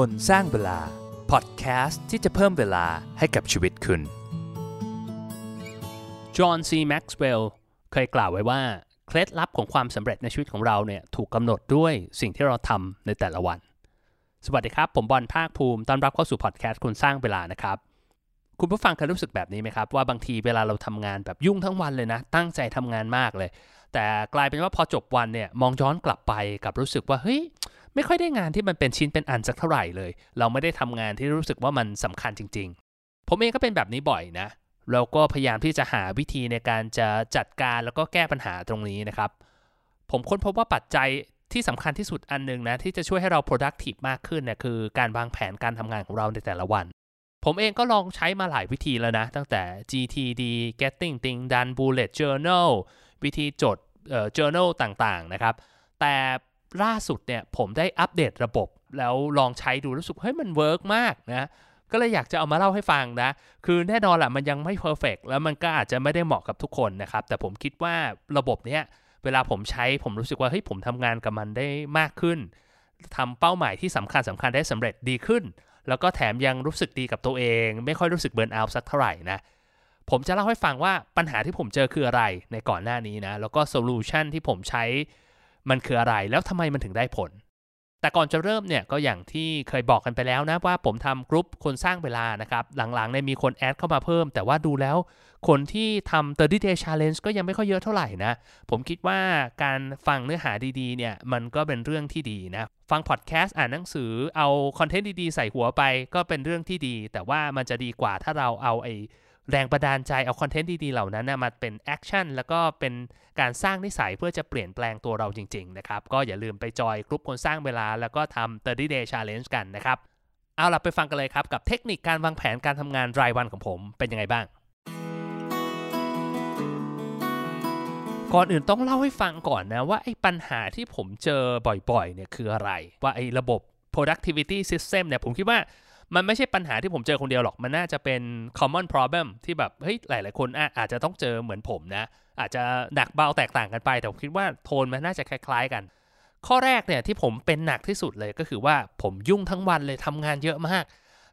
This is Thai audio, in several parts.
คนสร้างเวลา พอดแคสต์ที่จะเพิ่มเวลาให้กับชีวิตคุณ John C. Maxwell เคยกล่าวไว้ว่า เคล็ดลับของความสำเร็จในชีวิตของเราเนี่ยถูกกำหนดด้วยสิ่งที่เราทำในแต่ละวัน สวัสดีครับ ผมบอลภาคภูมิต้อนรับเข้าสู่พอดแคสต์คนสร้างเวลานะครับ คุณผู้ฟังเคยรู้สึกแบบนี้ไหมครับ ว่าบางทีเวลาเราทำงานแบบยุ่งทั้งวันเลยนะ ตั้งใจทำงานมากเลย แต่กลายเป็นว่าพอจบวันเนี่ยมองย้อนกลับไปกับรู้สึกว่าเฮ้ย ไม่ค่อยได้งานที่มันเป็นชิ้นเป็นอันสักเท่าไหร่เลย เราไม่ได้ทำงานที่รู้สึกว่ามันสำคัญจริง ๆ ผมเองก็เป็นแบบนี้บ่อยนะแล้วก็พยายามที่จะหาวิธีในการจะจัดการแล้วก็แก้ปัญหาตรงนี้นะครับ ผมค้นพบว่าปัจจัยที่สำคัญที่สุดอันหนึงนะที่จะช่วยให้เรา productive มากขึ้นเนี่ยคือการวางแผนการทำงานของเราในแต่ละวัน ผมเองก็ลองใช้มาหลายวิธีแล้วนะ ตั้งแต่ GTD Getting Things Done Bullet Journal วิธีจด journal ต่างๆนะครับ แต่ ล่าสุดเนี่ยผมได้อัปเดตระบบ แล้วลองใช้ดูรู้สึกเฮ้ยมัน work มากนะก็เลยอยากจะเอามาเล่าให้ฟังนะ คือแน่นอนแหละมันยังไม่ perfect แล้วมันก็อาจจะไม่ได้เหมาะกับทุกคนนะครับ แต่ผมคิดว่าระบบเนี้ยเวลาผมใช้ผมรู้สึกว่าเฮ้ยผมทำงานกับมันได้มากขึ้นทำเป้าหมายที่สำคัญสำคัญได้สำเร็จดีขึ้น แล้วก็แถมยังรู้สึกดีกับตัวเอง ไม่ค่อยรู้สึก burnout สักเท่าไหร่นะ ผมจะเล่าให้ฟังว่าปัญหาที่ผมเจอคืออะไรในก่อนหน้านี้นะ แล้วก็ solution ที่ผมใช้ มันคืออะไรแล้วทำไมมันถึงได้ผล แต่ก่อนจะเริ่มเนี่ยก็อย่างที่เคยบอกกันไปแล้วนะว่าผมทำกรุ๊ปคนสร้างเวลานะครับ หลังๆเนี่ยมีคน add เข้ามาเพิ่ม แต่ว่าดูแล้วคนที่ทำ30 day challenge ก็ยังไม่ค่อยเยอะเท่าไหร่นะ ผมคิดว่าการฟังเนื้อหาดีๆเนี่ยมันก็เป็นเรื่องที่ดีนะ ฟังพอดแคสต์อ่านหนังสือเอาคอนเทนต์ดีๆใส่หัวไปก็เป็นเรื่องที่ดี แต่ว่ามันจะดีกว่าถ้าเราเอาไอ แรงบันดาลใจเอาคอนเทนต์ดีๆเหล่านั้นนะมาเป็น action แล้วก็เป็นการสร้างนิสัยเพื่อจะเปลี่ยนแปลงตัวเราจริงๆนะครับ ก็อย่าลืมไปจอยกลุ่มคนสร้างเวลา แล้วก็ทำ30 day challenge กันนะครับ เอาล่ะไปฟังกันเลยครับ กับเทคนิคการวางแผนการทำงานรายวันของผมเป็นยังไงบ้างก่อนอื่นต้องเล่าให้ฟังก่อนนะว่าไอ้ปัญหาที่ผมเจอบ่อยๆเนี่ยคืออะไร ว่าไอ้ระบบ productivity system เนี่ยผมคิดว่า มันไม่ใช่ปัญหาที่ผมเจอคนเดียวหรอก มันน่าจะเป็น common problem ที่แบบ เฮ้ย หลาย ๆ คนอาอาจจะต้องเจอเหมือนผมนะ อาจจะหนักเบาแตกต่างกันไป แต่ผมคิดว่าโทนมันน่าจะคล้าย ๆ กัน ข้อแรกเนี่ยที่ผมเป็นหนักที่สุดเลยก็คือว่าผมยุ่งทั้งวันเลยทำงานเยอะมาก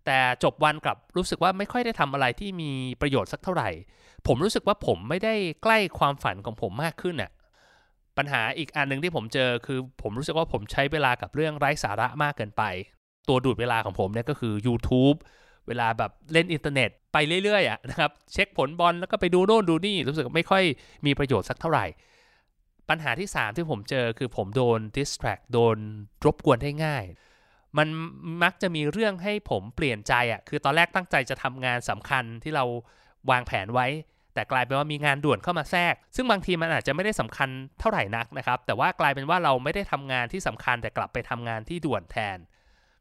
แต่จบวันกลับรู้สึกว่าไม่ค่อยได้ทำอะไรที่มีประโยชน์สักเท่าไหร่ ผมรู้สึกว่าผมไม่ได้ใกล้ความฝันของผมมากขึ้นน่ะปัญหาอีกอันหนึ่งที่ผมเจอคือผมรู้สึกว่าผมใช้เวลากับเรื่องไร้สาระมากเกินไป ตัวดูดเวลาของผมเนี่ยก็คือ YouTube เวลาแบบเล่นอินเทอร์เน็ตไปเรื่อยๆอะนะครับเช็คผลบอลแล้วก็ไปดูโน่นดูนี่รู้สึกไม่ค่อยมีประโยชน์สักเท่าไหร่ ปัญหาที่ 3 ที่ผมเจอคือผมโดน distract โดนรบกวนได้ง่าย มันมักจะมีเรื่องให้ผมเปลี่ยนใจอะคือตอนแรกตั้งใจจะทำงานสำคัญที่เราวางแผนไว้ แต่กลายเป็นว่ามีงานด่วนเข้ามาแทรก ซึ่งบางทีมันอาจจะไม่ได้สำคัญเท่าไหร่นักนะครับ แต่ว่ากลายเป็นว่าเราไม่ได้ทำงานที่สำคัญแต่กลับไปทำงานที่ด่วนแทน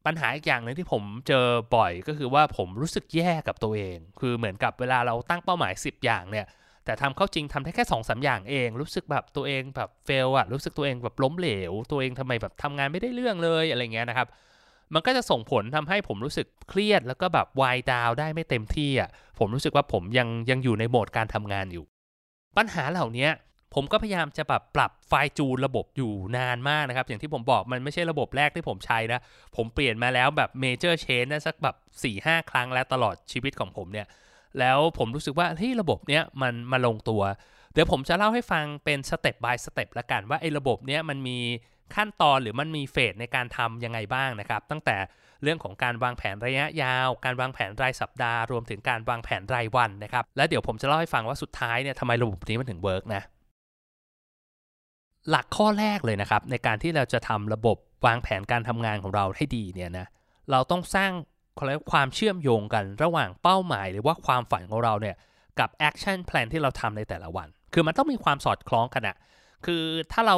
ปัญหาอีกอย่างหนึ่งที่ผมเจอบ่อยก็คือว่าผมรู้สึกแย่กับตัวเอง คือเหมือนกับเวลาเราตั้งเป้าหมาย 10 อย่างเนี่ย แต่ทำเข้าจริงทำได้แค่2อสอย่างเอง รู้สึกแบบตัวเองแบบเฟลอะรู้สึกตัวเองแบบล้มเหลว ตัวเองทำไมแบบทำงานไม่ได้เรื่องเลยอะไรเงี้ยนะครับ มันก็จะส่งผลทำให้ผมรู้สึกเครียด แล้วก็แบบวายดาวได้ไม่เต็มที่อะผมรู้สึกว่าผมยังยังอยู่ในโหมดการทำงานอยู่ ปัญหาเหล่านี้ ผมก็พยายามจะแบบปรับ fine tune ระบบอยู่นานมากนะครับ อย่างที่ผมบอกมันไม่ใช่ระบบแรกที่ผมใช้นะ ผมเปลี่ยนมาแล้วแบบ major change นะสักแบบสี่ห้าครั้งแล้วตลอดชีวิตของผมเนี่ย แล้วผมรู้สึกว่าเฮ้ยระบบเนี้ยมันมาลงตัว เดี๋ยวผมจะเล่าให้ฟังเป็นสเต็ป by สเต็ปละกันว่าไอ้ระบบเนี้ยมันมีขั้นตอนหรือมันมี phase ในการทำยังไงบ้างนะครับ ตั้งแต่เรื่องของการวางแผนระยะยาว การวางแผนรายสัปดาห์ รวมถึงการวางแผนรายวันนะครับ และเดี๋ยวผมจะเล่าให้ฟังว่าสุดท้ายเนี่ยทำไมระบบนี้มันถึง work นะ หลักข้อแรกเลยนะครับ ในการที่เราจะทำระบบวางแผนการทำงานของเราให้ดีเนี่ยนะเราต้องสร้างเขาเรียกว่าความเชื่อมโยงกันระหว่างเป้าหมาย หรือว่าความฝันของเราเนี่ยกับ action plan ที่เราทำในแต่ละวัน คือมันต้องมีความสอดคล้องกันอะคือถ้าเรา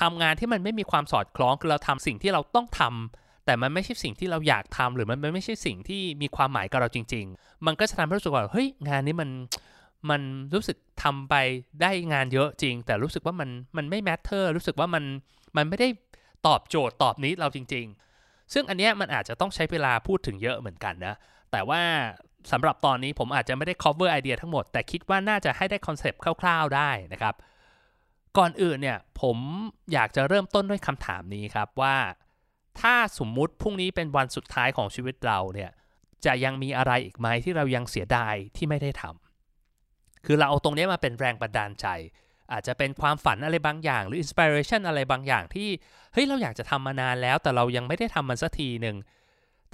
ทำงานที่มันไม่มีความสอดคล้องคือเราทำสิ่งที่เราต้องทำแต่มันไม่ใช่สิ่งที่เราอยากทำหรือมันไม่ใช่สิ่งที่มีความหมายกับเราจริง ๆ มันก็จะทำให้รู้สึกว่าเฮ้ยงานนี้มัน มันรู้สึกทำไปได้งานเยอะจริง แต่รู้สึกว่ามันมันไม่ matter รู้สึกว่ามันมันไม่ได้ตอบโจทย์ตอบ need เราจริง ๆ ซึ่งอันเนี้ยมันอาจจะต้องใช้เวลาพูดถึงเยอะเหมือนกันนะแต่ว่าสำหรับตอนนี้ผมอาจจะไม่ได้ cover ไอเดียทั้งหมด แต่คิดว่าน่าจะให้ได้คอนเซปต์คร่าว ๆได้นะครับ ก่อนอื่นเนี่ยผมอยากจะเริ่มต้นด้วยคำถามนี้ครับว่า ถ้าสมมุติพรุ่งนี้เป็นวันสุดท้ายของชีวิตเราเนี่ยจะยังมีอะไรอีกไหมที่เรายังเสียดายที่ไม่ได้ทำ คือเราเอาตรงนี้มาเป็นแรงบันดาลใจ อาจจะเป็นความฝันอะไรบางอย่าง หรือ inspiration อะไรบางอย่างที่เฮ้ยเราอยากจะทำมานานแล้ว แต่เรายังไม่ได้ทำมันสักทีหนึ่ง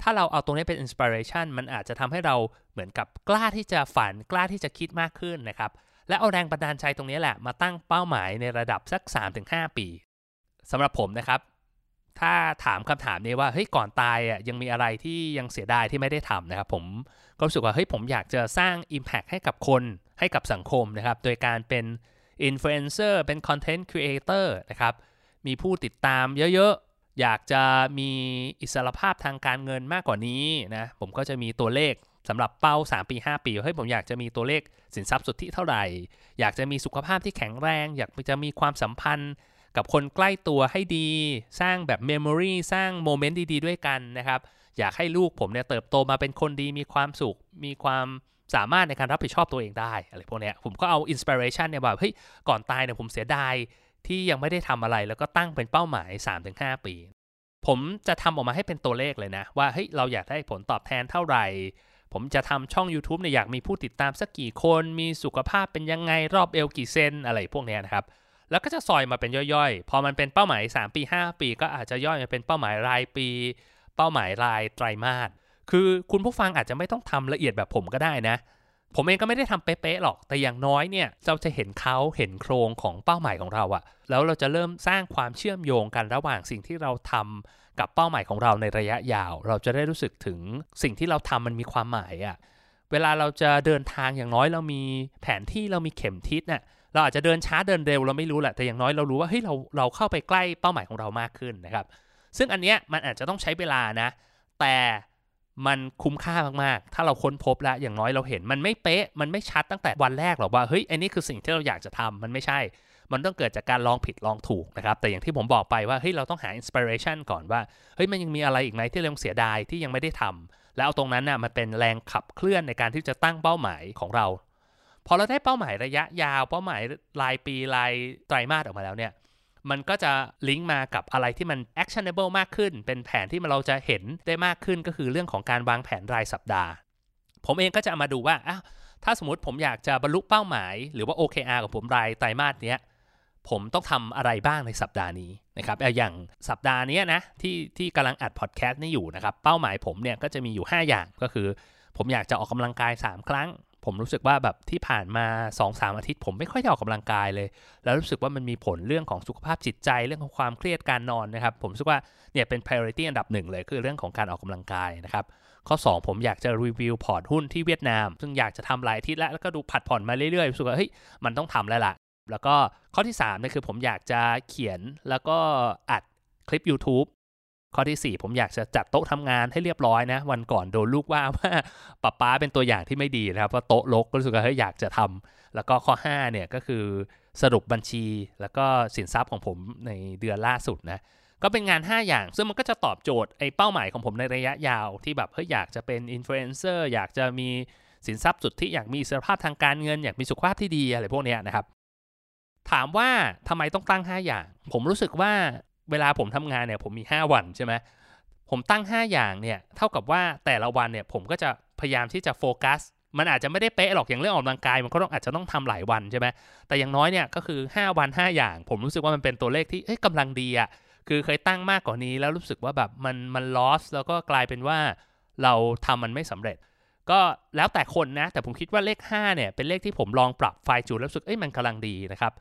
ถ้าเราเอาตรงนี้เป็น inspiration มันอาจจะทำให้เราเหมือนกับกล้าที่จะฝันกล้าที่จะคิดมากขึ้นนะครับและเอาแรงบันดาลใจตรงนี้แหละมาตั้งเป้าหมายในระดับสัก 3-5 ปีสำหรับผมนะครับ ถ้าถามคำถามนี้ว่าเฮ้ยก่อนตายอะยังมีอะไรที่ยังเสียดายที่ไม่ได้ทำนะครับ ผมก็รู้สึกว่าเฮ้ยผมอยากจะสร้าง Impact ให้กับคนให้กับสังคมนะครับ โดยการเป็นอินฟลูเอนเซอร์เป็น content creator นะครับ มีผู้ติดตามเยอะๆ อยากจะมีอิสรภาพทางการเงินมากกว่านี้นะผมก็จะมีตัวเลขสำหรับเป้า 3 ปี 5 ปีเฮ้ยผมอยากจะมีตัวเลขสินทรัพย์สุทธิเท่าไหร่ อยากจะมีสุขภาพที่แข็งแรง อยากจะมีความสัมพันธ์ กับคนใกล้ตัวให้ดี สร้างแบบ memory สร้าง moment ดีๆด้วยกันนะครับ อยากให้ลูกผมเนี่ยเติบโตมาเป็นคนดีมีความสุข มีความสามารถในการรับผิดชอบตัวเองได้อะไรพวกนี้ผมก็เอา inspiration เนี่ยแบบเฮ้ยก่อนตายเนี่ยผมเสียดายที่ยังไม่ได้ทำอะไรแล้วก็ตั้งเป็นเป้าหมาย 3-5 ปี ผมจะทำออกมาให้เป็นตัวเลขเลยนะ ว่าเฮ้ยเราอยากได้ผลตอบแทนเท่าไหร่ ผมจะทำช่อง YouTube เนี่ยอยากมีผู้ติดตามสักกี่คน มีสุขภาพเป็นยังไงรอบเอวกี่เซนอะไรพวกนี้นะครับ แล้วก็จะซอยมาเป็นย่อยๆ พอมันเป็นเป้าหมาย 3 ปี 5 ปี ก็อาจจะย่อยมาเป็นเป้าหมายรายปี เป้าหมายรายไตรมาส คือคุณผู้ฟังอาจจะไม่ต้องทำละเอียดแบบผมก็ได้นะ ผมเองก็ไม่ได้ทำเป๊ะๆหรอก แต่อย่างน้อยเนี่ยเราจะเห็นเขาเห็นโครงของเป้าหมายของเราอะแล้วเราจะเริ่มสร้างความเชื่อมโยงกันระหว่างสิ่งที่เราทำกับเป้าหมายของเราในระยะยาว เราจะได้รู้สึกถึงสิ่งที่เราทำมันมีความหมายอะเวลาเราจะเดินทางอย่างน้อยเรามีแผนที่เรามีเข็มทิศน่ะ เราอาจจะเดินช้าเดินเร็วเราไม่รู้แหละแต่อย่างน้อยเรารู้ว่าเฮ้ยเราเราเข้าไปใกล้เป้าหมายของเรามากขึ้นนะครับ ซึ่งอันเนี้ยมันอาจจะต้องใช้เวลานะ แต่มันคุ้มค่ามากๆ ถ้าเราค้นพบแล้วอย่างน้อยเราเห็น มันไม่เป๊ะ มันไม่ชัดตั้งแต่วันแรกหรอกว่าเฮ้ยอันนี้คือสิ่งที่เราอยากจะทำมันไม่ใช่ มันต้องเกิดจากการลองผิดลองถูกนะครับ แต่อย่างที่ผมบอกไปว่าเฮ้ยเราต้องหาอินสปิเรชันก่อนว่าเฮ้ยมันยังมีอะไรอีกไหมที่เรายังเสียดายที่ยังไม่ได้ทำแล้วเอาตรงนั้นน่ะมันเป็นแรงขับเคลื่อนในการที่จะตั้งเป้าหมายของเรา พอเราได้เป้าหมายระยะยาว เป้าหมายรายปีรายไตรมาสออกมาแล้วเนี่ยมันก็จะลิงก์มากับอะไรที่มัน actionable มากขึ้น เป็นแผนที่เราจะเห็นได้มากขึ้นก็คือเรื่องของการวางแผนรายสัปดาห์ ผมเองก็จะมาดูว่าอ้าวถ้าสมมติผมอยากจะบรรลุเป้าหมาย หรือว่า OKR ของผมรายไตรมาสเนี้ยผมต้องทำอะไรบ้างในสัปดาห์นี้นะครับอย่างสัปดาห์นี้นะที่ที่กำลังอัดพอดแคสต์นี่อยู่นะครับ เป้าหมายผมเนี่ยก็จะมีอยู่ 5 อย่างก็คือ ผมอยากจะออกกำลังกาย 3 ครั้ง ผมรู้สึกว่าแบบที่ผ่านมา2-3อาทิตย์ ผมไม่ค่อยได้ออกกำลังกายเลย แล้วรู้สึกว่ามันมีผลเรื่องของสุขภาพจิตใจเรื่องของความเครียดการนอนนะครับ ผมรู้สึกว่าเนี่ยเป็น priority อันดับหนึ่งเลยคือเรื่องของการออกกำลังกายนะครับข้อ 2 ผมอยากจะรีวิวพอร์ตหุ้นที่เวียดนาม ซึ่งอยากจะทำหลายทิตย์แล้วแล้วก็ดูผัดผ่อนมาเรื่อยๆรู้สึกว่าเฮ้ยมันต้องทำแล้วล่ะ แล้วก็ข้อที่3เนี่ยคือผมอยากจะเขียนแล้วก็อัดคลิป YouTube ข้อที่ 4 ผมอยากจะจัดโต๊ะทำงานให้เรียบร้อยนะ วันก่อนโดนลูกว่าว่าป้าป้าเป็นตัวอย่างที่ไม่ดีนะครับว่าโต๊ะลกก็รู้สึกว่าเฮ้ยอยากจะทำแล้วก็ข้อ5เนี่ยก็คือสรุปบัญชี แล้วก็สินทรัพย์ของผมในเดือนล่าสุดนะก็เป็นงาน 5 อย่าง ซึ่งมันก็จะตอบโจทย์ไอ้เป้าหมายของผมในระยะยาวที่แบบเฮ้ยอยากจะเป็นอินฟลูเอนเซอร์อยากจะมีสินทรัพย์สุทธิอยากมีอิสรภาพทางการเงิน อยากมีสุขภาพที่ดีอะไรพวกนี้นะครับ ถามว่าทำไมต้องตั้ง 5 อย่าง ผมรู้สึกว่า เวลาผมทำงานเนี่ยผมมี 5 วันใช่ไหมผมตั้ง 5 อย่างเนี่ยเท่ากับว่าแต่ละวันเนี่ยผมก็จะพยายามที่จะโฟกัส มันอาจจะไม่ได้เป๊ะหรอกอย่างเรื่องออกกำลังกาย มันก็ต้องอาจจะต้องทำหลายวันใช่ไหมแต่อย่างน้อยเนี่ยก็คือ 5 วัน 5 อย่าง ผมรู้สึกว่ามันเป็นตัวเลขที่เอ้ยกำลังดีอะคือเคยตั้งมากกว่านี้แล้วรู้สึกว่าแบบมันมันลอสแล้วก็กลายเป็นว่าเราทำมันไม่สำเร็จ ก็แล้วแต่คนนะ แต่ผมคิดว่าเลข5เนี่ยเป็นเลขที่ผมลองปรับไฟจูนแล้วรู้สึกเอ้ยมันกำลังดีนะครับ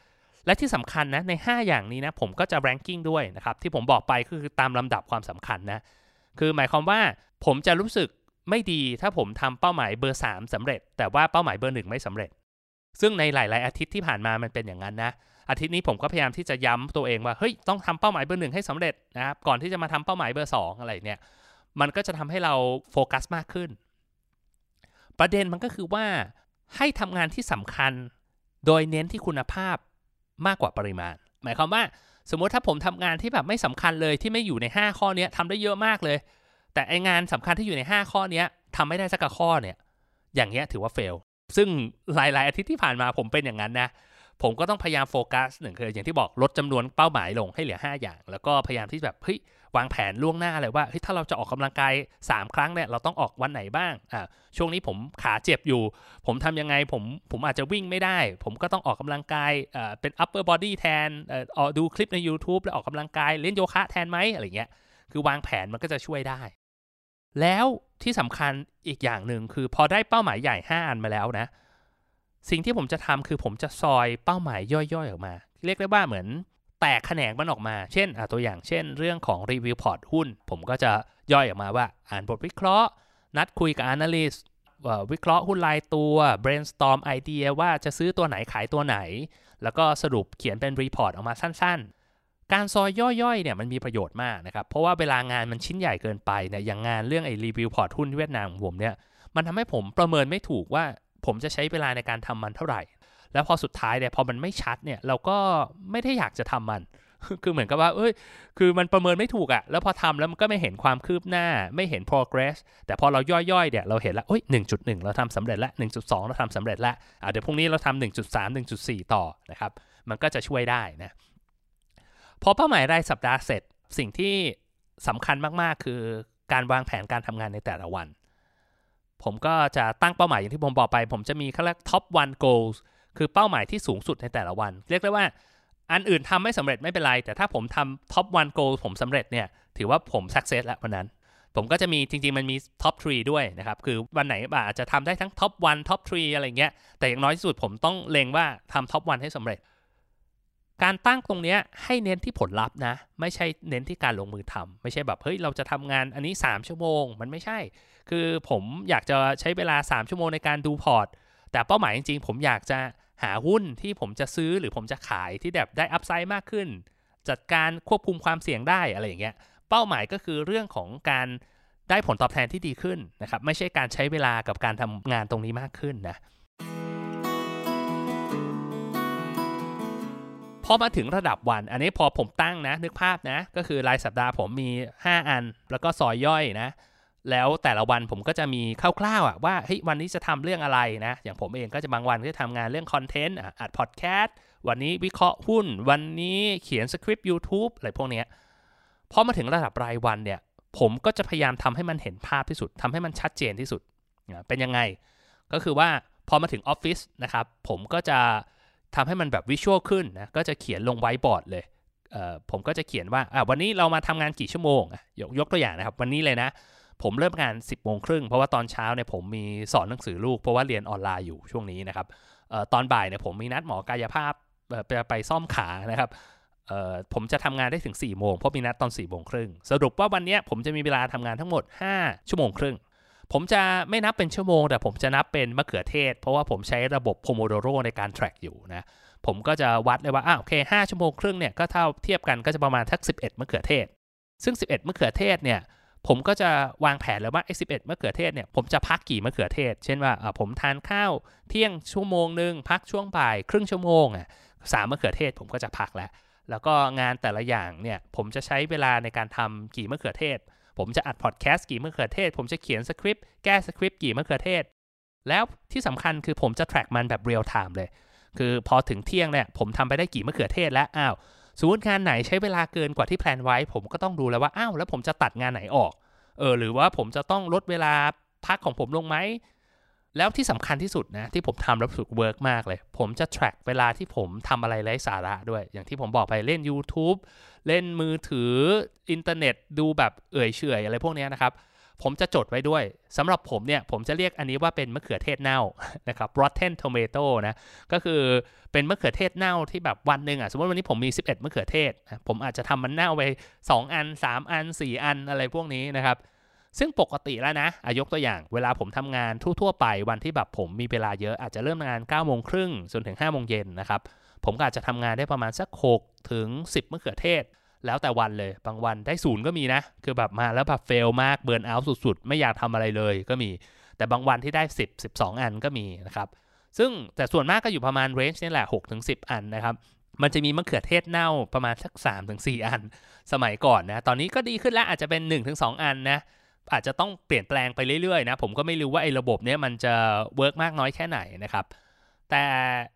และที่สำคัญนะใน 5 อย่างนี้นะผมก็จะ ranking ด้วยนะครับที่ผมบอกไปก็คือตามลำดับความสำคัญนะคือหมายความว่าผมจะรู้สึกไม่ดีถ้าผมทำเป้าหมายเบอร์ 3สำเร็จ แต่ว่าเป้าหมายเบอร์1ไม่สำเร็จ ซึ่งในหลาย ๆ อาทิตย์ที่ผ่านมามันเป็นอย่างนั้นนะอาทิตย์นี้ผมก็พยายามที่จะย้ำตัวเองว่าเฮ้ยต้องทำเป้าหมายเบอร์หนึ่งให้สำเร็จนะครับก่อนที่จะมาทำเป้าหมายเบอร์ 2 อะไรเนี่ยมันก็จะทำให้เราโฟกัสมากขึ้น ประเด็นมันก็คือว่าให้ทำงานที่สำคัญ โดยเน้นที่คุณภาพ มากกว่าปริมาณ หมายความว่าสมมติถ้าผมทำงานที่แบบไม่สำคัญเลยที่ไม่อยู่ใน 5 ข้อนี้ทำได้เยอะมากเลย แต่ไองานสำคัญที่อยู่ใน 5 ข้อนี้ทำไม่ได้สักข้อเนี่ย อย่างเงี้ยถือว่าเฟล ซึ่งหลาย ๆ อาทิตย์ที่ผ่านมาผมเป็นอย่างนั้นนะ ผมก็ต้องพยายามโฟกัสหนึ่งคืออย่างที่บอกลดจำนวนเป้าหมายลงให้เหลือ 5 อย่าง แล้วก็พยายามที่แบบเฮ้ย วางแผนล่วงหน้าเลยว่าเฮ้ยถ้าเราจะออกกำลังกาย 3 ครั้งเนี่ยเราต้องออกวันไหนบ้างอ่าช่วงนี้ผมขาเจ็บอยู่ ผมทำยังไงผมผมอาจจะวิ่งไม่ได้ ผมก็ต้องออกกำลังกายอ่าเป็น upper body แทนเอ่อดูคลิปใน YouTube แล้วออกกำลังกายเล่นโยคะแทนไหมอะไรเงี้ยคือวางแผนมันก็จะช่วยได้ แล้วที่สำคัญอีกอย่างหนึ่งคือพอได้เป้าหมายใหญ่ 5 อันมาแล้วนะ สิ่งที่ผมจะทำคือผมจะซอยเป้าหมายย่อยๆออกมา เรียกได้ว่าเหมือน แตกแขนงมันออกมา เช่นตัวอย่างเช่น เรื่องของรีวิวพอร์ตหุ้น ผมก็จะย่อยออกมาว่า อ่านบทวิเคราะห์ นัดคุยกับ Analyst วิเคราะห์หุ้นรายตัว brainstorm ไอเดียว่าจะซื้อตัวไหนขายตัวไหน แล้วก็สรุปเขียนเป็น report ออกมาสั้นๆ การซอยย่อยๆเนี่ยมันมีประโยชน์มากนะครับ เพราะว่าเวลางานมันชิ้นใหญ่เกินไปเนี่ยอย่างงานเรื่องไอ้รีวิวพอร์ตหุ้นเวียดนามของผมเนี่ยมันทำให้ผมประเมินไม่ถูกว่าผมจะใช้เวลาในการทำมันเท่าไหร่ แล้วพอสุดท้ายเนี่ยพอมันไม่ชัดเนี่ยเราก็ไม่ได้อยากจะทำมันคือเหมือนกับว่า เอ้ย คือมันประเมินไม่ถูกอะแล้วพอทำแล้วมันก็ไม่เห็นความคืบหน้า ไม่เห็น progress แต่พอเราย่อยๆ เนี่ย เราเห็นแล้วเอ้ย 1.1 เราทำสำเร็จล้ว1.2 เราทำสำเร็จล้วอะเดี๋ยวพรุ่งนี้เราทำ1.3 1.4 ต่อนะครับ มันก็จะช่วยได้นะ พอเป้าหมายรายสัปดาห์เสร็จ สิ่งที่สำคัญมากๆ คือการวางแผนการทำงานในแต่ละวัน ผมก็จะตั้งเป้าหมายอย่างที่ผมบอกไป ผมจะมีเขาเรียก top one goals คือเป้าหมายที่สูงสุดในแต่ละวัน เรียกได้ว่า อันอื่นทำไม่สำเร็จไม่เป็นไร แต่ถ้าผมทำ top one goal ผมสำเร็จเนี่ยถือว่าผม success แล้ววันนั้น ผมก็จะมีจริง ๆ มันมี top 3ด้วยนะครับ คือวันไหนอาจจะทำได้ทั้ง top 1 top 3อปทรีอะไรเงี้ยแต่อย่างน้อยที่สุดผมต้องเล็งว่าทำ top 1ให้สำเร็จ การตั้งตรงนี้ให้เน้นที่ผลลัพธ์นะ ไม่ใช่เน้นที่การลงมือทำไม่ใช่แบบเฮ้ยเราจะทำงานอันนี้ 3 ชั่วโมง มันไม่ใช่ คือผมอยากจะใช้เวลา 3 ชั่วโมงในการดูพอร์ตแต่เป้าหมายจริงๆ ผมอยากจะ หาหุ้นที่ผมจะซื้อหรือผมจะขายที่แบบได้อัพไซด์มากขึ้น จัดการควบคุมความเสี่ยงได้อะไรอย่างเงี้ยเป้าหมายก็คือเรื่องของการได้ผลตอบแทนที่ดีขึ้นนะครับไม่ใช่การใช้เวลากับการทำงานตรงนี้มากขึ้นนะพอมาถึงระดับวัน อันนี้พอผมตั้งนะนึกภาพนะ ก็คือรายสัปดาห์ผมมี 5 อัน แล้วก็ซอยย่อยนะ แล้วแต่ละวันผมก็จะมีคร่าวๆอะว่าเฮ้ยวันนี้จะทำเรื่องอะไรนะ อย่างผมเองก็จะบางวันก็จะทำงานเรื่องคอนเทนต์อัดพอดแคสต์วันนี้วิเคราะห์หุ้น วันนี้เขียนสคริปต์ YouTube อะไรพวกนี้พอมาถึงระดับรายวันเนี่ย ผมก็จะพยายามทำให้มันเห็นภาพที่สุดทำให้มันชัดเจนที่สุดเป็นยังไง ก็คือว่าพอมาถึงออฟฟิศนะครับ ผมก็จะทำให้มันแบบวิชวลขึ้นนะก็จะเขียนลงไว้บอร์ดเลยผมก็จะเขียนว่าวันนี้เรามาทำงานกี่ชั่วโมงยกยกตัวอย่างนะครับ วันนี้เลยนะ ผมเริ่มงาน 10บโมงครึ่งเพราะว่าตอนเช้าเนี่ยผมมีสอนหนังสือลูกเพราะว่าเรียนออนไลน์อยู่ช่วงนี้นะครับออตอนบ่ายเนี่ยผมมีนัดหมอกายภาพไปไปซ่อมขานะครับผมจะทำงานได้ถึง4ี่โมงเพราะมีนัดตอน4ี่โมงครึ่งสรุปว่าวันนี้ผมจะมีเวลาทำงานทั้งหมด 5 ชั่วโมงครึ่ง ผมจะไม่นับเป็นชั่วโมง แต่ผมจะนับเป็นมะเขือเทศ เพราะว่าผมใช้ระบบโพโมโดโรในการ track อยู่นะผมก็จะวัดเลยว่าอ้าโอเค5ชั่วโมงครึ่งเนี่ยก็เท่าเทียบกันก็จะประมาณทัก11มะเขือเทศ ซึ่ง 11มะเขือเทศเนี่ย ผมก็จะวางแผนเลยว่าไอ้สิมะเขือเทศเนี่ยผมจะพักกี่มะเขือเทศ เช่นว่าผมทานข้าวเที่ยงชั่วโมงหนึ่งพักช่วงบ่ายครึ่งชั่วโมงอะสามมะเขือเทศผมก็จะพักแล้ว แล้วก็งานแต่ละอย่างเนี่ยผมจะใช้เวลาในการทำกี่มะเขือเทศ ผมจะอัดพอดแคสต์กี่มะเขือเทศ ผมจะเขียนสคริปต์แก้สคริปต์กี่มะเขือเทศ แล้วที่สำคัญคือผมจะ track มันแบบ real time เลย คือพอถึงเที่ยงเนี่ยผมทำไปได้กี่มะเขือเทศแล้วอ้าว สมมติงานไหนใช้เวลาเกินกว่าที่ plan ไว้ ผมก็ต้องดูแล้วว่าอ้าวแล้วผมจะตัดงานไหนออกเออหรือว่าผมจะต้องลดเวลาพักของผมลงไหมแล้วที่สำคัญที่สุดนะที่ผมทำแล้วสุด work มากเลย ผมจะ track เวลาที่ผมทำอะไรไร้สาระด้วย อย่างที่ผมบอกไปเล่น YouTube เล่นมือถืออินเทอร์เน็ตดูแบบเอื่อยเฉื่อยอะไรพวกนี้นะครับ ผมจะจดไว้ด้วยสำหรับผมเนี่ย ผมจะเรียกอันนี้ว่าเป็นมะเขือเทศเน่านะครับ rotten tomato นะก็คือเป็นมะเขือเทศเน่าที่แบบวันหนึ่งอะสมมติวันนี้ผมมี 11มะเขือเทศ ผมอาจจะทำมันเน่าไป 2 อัน 3 อัน 4 อันอะไรพวกนี้นะครับซึ่งปกติแล้วนะอายกตัวอย่างเวลาผมทำงานทั่วๆไปวันที่แบบผมมีเวลาเยอะอาจจะเริ่มงาน9ก้าโมงครึ่งจนถึง5้าโมงเย็นนะครับ ผมก็อาจจะทำงานได้ประมาณสัก 6 ถึง 10มะเขือเทศ แล้วแต่วันเลย บางวันได้ศูนย์ก็มีนะ คือแบบมาแล้วแบบเฟลมากเบิร์นเอาท์สุดๆ ไม่อยากทำอะไรเลยก็มี แต่บางวันที่ได้ 10 12 อันก็มีนะครับ ซึ่งแต่ส่วนมากก็อยู่ประมาณเรนจ์นี่แหละ6ถึง10 อันนะครับ มันจะมีมะเขือเทศเน่าประมาณสัก3ถึง4อัน สมัยก่อนนะ ตอนนี้ก็ดีขึ้นแล้วอาจจะเป็น1-2อันนะ อาจจะต้องเปลี่ยนแปลงไปเรื่อยๆนะ ผมก็ไม่รู้ว่าไอ้ระบบเนี้ยมันจะเวิร์กมากน้อยแค่ไหนนะครับ แต่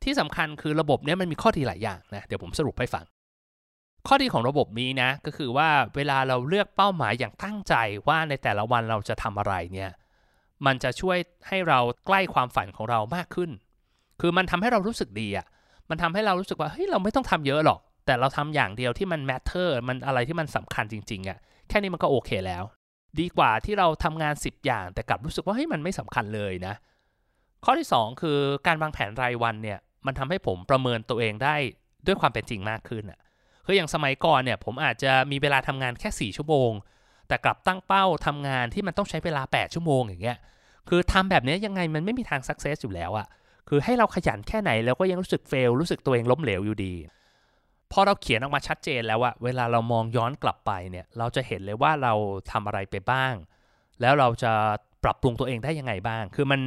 ที่สำคัญคือระบบเนี้ยมันมีข้อดีหลายอย่างนะ เดี๋ยวผมสรุปให้ฟัง ข้อดีของระบบนี้นะ ก็คือว่าเวลาเราเลือกเป้าหมายอย่างตั้งใจว่าในแต่ละวันเราจะทำอะไรเนี่ย มันจะช่วยให้เราใกล้ความฝันของเรามากขึ้น คือมันทำให้เรารู้สึกดีอะ่ะ มันทำให้เรารู้สึกว่าเฮ้ยเราไม่ต้องทำเยอะหรอก แต่เราทำอย่างเดียวที่มัน matter มันอะไรที่มันสำคัญจริงๆอะ่ะ แค่นี้มันก็โอเคแล้ว ดีกว่าที่เราทำงาน 10 อย่าง แต่กลับรู้สึกว่าเฮ้ยมันไม่สำคัญเลยนะ ข้อที่ 2 คือการวางแผนรายวันเนี่ย มันทำให้ผมประเมินตัวเองได้ด้วยความเป็นจริงมากขึ้นอะ คืออย่างสมัยก่อนเนี่ยผมอาจจะมีเวลาทำงานแค่ 4 ชั่วโมง แต่กลับตั้งเป้าทำงานที่มันต้องใช้เวลา 8 ชั่วโมงอย่างเงี้ยคือทำแบบนี้ยังไงมันไม่มีทางสักเซสอยู่แล้วอะคือให้เราขยันแค่ไหนแล้วก็ยังรู้สึกเฟลรู้สึกตัวเองล้มเหลวอยู่ดีพอเราเขียนออกมาชัดเจนแล้วอะเวลาเรามองย้อนกลับไปเนี่ยเราจะเห็นเลยว่าเราทำอะไรไปบ้าง แล้วเราจะปรับปรุงตัวเองได้ยังไงบ้าง คือมัน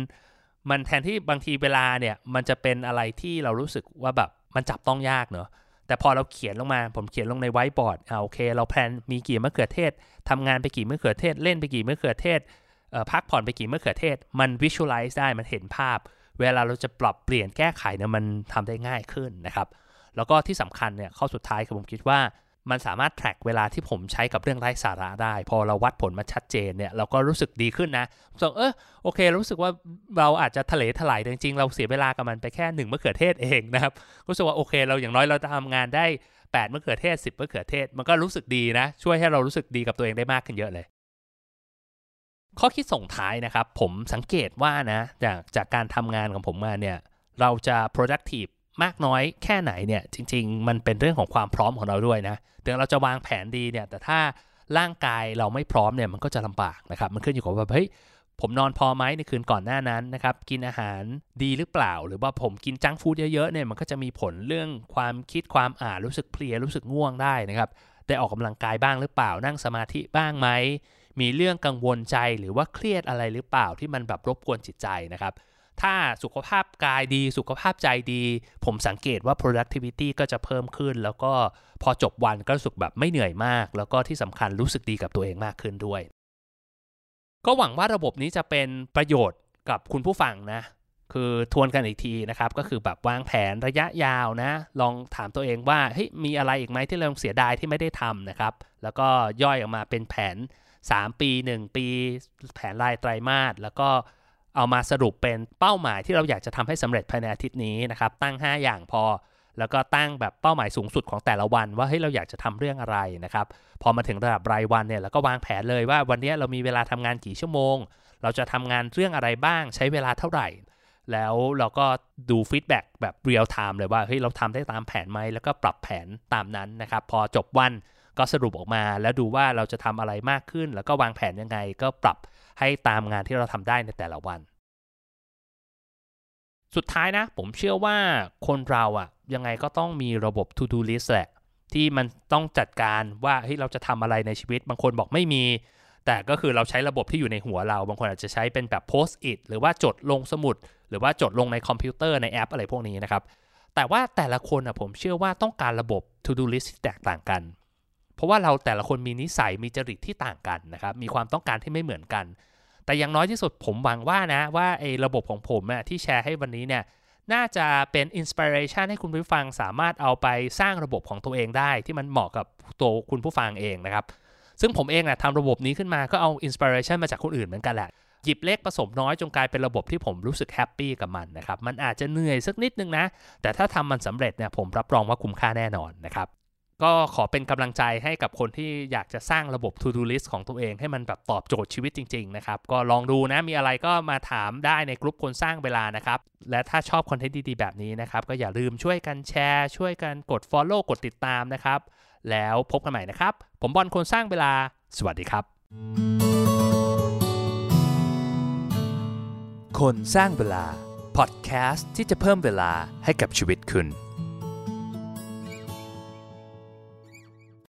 มันแทนที่บางทีเวลาเนี่ยมันจะเป็นอะไรที่เรารู้สึกว่าแบบมันจับต้องยากเนอะ แต่พอเราเขียนลงมาผมเขียนลงในไวท์บอร์ดอ่าโอเค เราแพลนมีกี่มะเขือเทศทำงานไปกี่มะเขือเทศ เล่นไปกี่มะเขือเทศพักผ่อนไปกี่มะเขือเทศ มันวิชวลไลซ์ได้มันเห็นภาพ เวลาเราจะปรับเปลี่ยนแก้ไขเนี่ยมันทำได้ง่ายขึ้นนะครับ แล้วก็ที่สำคัญเนี่ยข้อสุดท้ายคือผมคิดว่า มันสามารถ track เวลาที่ผมใช้กับเรื่องไร้สาระได้ พอเราวัดผลมาชัดเจนเนี่ยเราก็รู้สึกดีขึ้นนะส่งเออโอเค รู้สึกว่าเราอาจจะทะเลถลายจริง ๆ เราเสียเวลากับมันไปแค่หนึ่งมะเขือเทศเองนะครับรู้สึกว่าโอเค เราอย่างน้อยเราจะทำงานได้8มะเขือเทศ 10มะเขือเทศ มันก็รู้สึกดีนะ ช่วยให้เรารู้สึกดีกับตัวเองได้มากขึ้นเยอะเลย ข้อคิดส่งท้ายนะครับ ผมสังเกตว่านะจากจากการทำงานของผมมาเนี่ยเราจะ productive มากน้อยแค่ไหนเนี่ยจริง ๆ มันเป็นเรื่องของความพร้อมของเราด้วยนะถึงเราจะวางแผนดีเนี่ยแต่ถ้าร่างกายเราไม่พร้อมเนี่ยมันก็จะลำบากนะครับมันขึ้นอยู่กับว่าเฮ้ยผมนอนพอไหมในคืนก่อนหน้านั้นนะครับกินอาหารดีหรือเปล่า หรือว่าผมกินจังฟู้ดเยอะๆเนี่ยมันก็จะมีผลเรื่องความคิดความอ่านรู้สึกเพลียรู้สึกง่วงได้นะครับได้ออกกำลังกายบ้างหรือเปล่า นั่งสมาธิบ้างไหมมีเรื่องกังวลใจหรือว่าเครียดอะไรหรือเปล่าที่มันแบบรบกวนจิตใจนะครับ ถ้าสุขภาพกายดีสุขภาพใจดี ผมสังเกตว่า productivity ก็จะเพิ่มขึ้น แล้วก็พอจบวันก็รู้สึกแบบไม่เหนื่อยมาก แล้วก็ที่สำคัญรู้สึกดีกับตัวเองมากขึ้นด้วย ก็หวังว่าระบบนี้จะเป็นประโยชน์กับคุณผู้ฟังนะ คือทวนกันอีกทีนะครับ ก็คือแบบวางแผนระยะยาวนะ ลองถามตัวเองว่าเฮ้ยมีอะไรอีกไหมที่เราเสียดายที่ไม่ได้ทำนะครับ แล้วก็ย่อยออกมาเป็นแผน 3 ปี 1 ปี แผนรายไตรมาสแล้วก็ เอามาสรุปเป็นเป้าหมายที่เราอยากจะทำให้สำเร็จภายในอาทิตย์นี้นะครับตั้ง 5 อย่างพอ แล้วก็ตั้งแบบเป้าหมายสูงสุดของแต่ละวัน ว่าเฮ้ยเราอยากจะทำเรื่องอะไรนะครับพอมาถึงระดับรายวันเนี่ยเราก็วางแผนเลยว่าวันนี้เรามีเวลาทำงานกี่ชั่วโมง เราจะทำงานเรื่องอะไรบ้างใช้เวลาเท่าไหร่ แล้วเราก็ดู feedback แบบ real-time เลยว่าเฮ้ยเราทำได้ตามแผนไหมแล้วก็ปรับแผนตามนั้นนะครับพอจบวันก็สรุปออกมาแล้วดูว่าเราจะทำอะไรมากขึ้น แล้วก็วางแผนยังไงก็ปรับ ให้ตามงานที่เราทำได้ในแต่ละวัน สุดท้ายนะ ผมเชื่อว่าคนเราอะยังไงก็ต้องมีระบบ to do list แหละ ที่มันต้องจัดการว่าเฮ้ยเราจะทำอะไรในชีวิต บางคนบอกไม่มี แต่ก็คือเราใช้ระบบที่อยู่ในหัวเรา บางคนอาจจะใช้เป็นแบบ post it หรือว่าจดลงสมุด หรือว่าจดลงในคอมพิวเตอร์ในแอปอะไรพวกนี้นะครับแต่ว่าแต่ละคนอะผมเชื่อว่าต้องการระบบ to do list ที่แตกต่างกัน เพราะว่าเราแต่ละคนมีนิสัยมีจริตที่ต่างกันนะครับ มีความต้องการที่ไม่เหมือนกัน แต่อย่างน้อยที่สุดผมหวังว่านะว่าไอ้ระบบของผมอะที่แชร์ให้วันนี้เนี่ยน่าจะเป็น inspiration ให้คุณผู้ฟังสามารถเอาไปสร้างระบบของตัวเองได้ ที่มันเหมาะกับตัวคุณผู้ฟังเองนะครับ ซึ่งผมเองนะทำระบบนี้ขึ้นมาก็เอา inspiration มาจากคนอื่นเหมือนกันแหละหยิบเล็กผสมน้อยจนกลายเป็นระบบที่ผมรู้สึก happy กับมันนะครับ มันอาจจะเหนื่อยสักนิดนึงนะ แต่ถ้าทำมันสำเร็จเนี่ยผมรับรองว่าคุ้มค่าแน่นอนนะครับ ก็ขอเป็นกำลังใจให้กับคนที่อยากจะสร้างระบบ To Do List ของตัวเอง ให้มันแบบตอบโจทย์ชีวิตจริง ๆ นะครับ ก็ลองดูนะ มีอะไรก็มาถามได้ในกลุ่มคนสร้างเวลานะครับ และถ้าชอบคอนเทนต์ดี ๆ แบบนี้นะครับ ก็อย่าลืมช่วยกันแชร์ ช่วยกันกด Follow กดติดตามนะครับ แล้วพบกันใหม่นะครับ ผมบอลคนสร้างเวลา สวัสดีครับ คนสร้างเวลาพอดแคสต์ที่จะเพิ่มเวลาให้กับชีวิตคุณ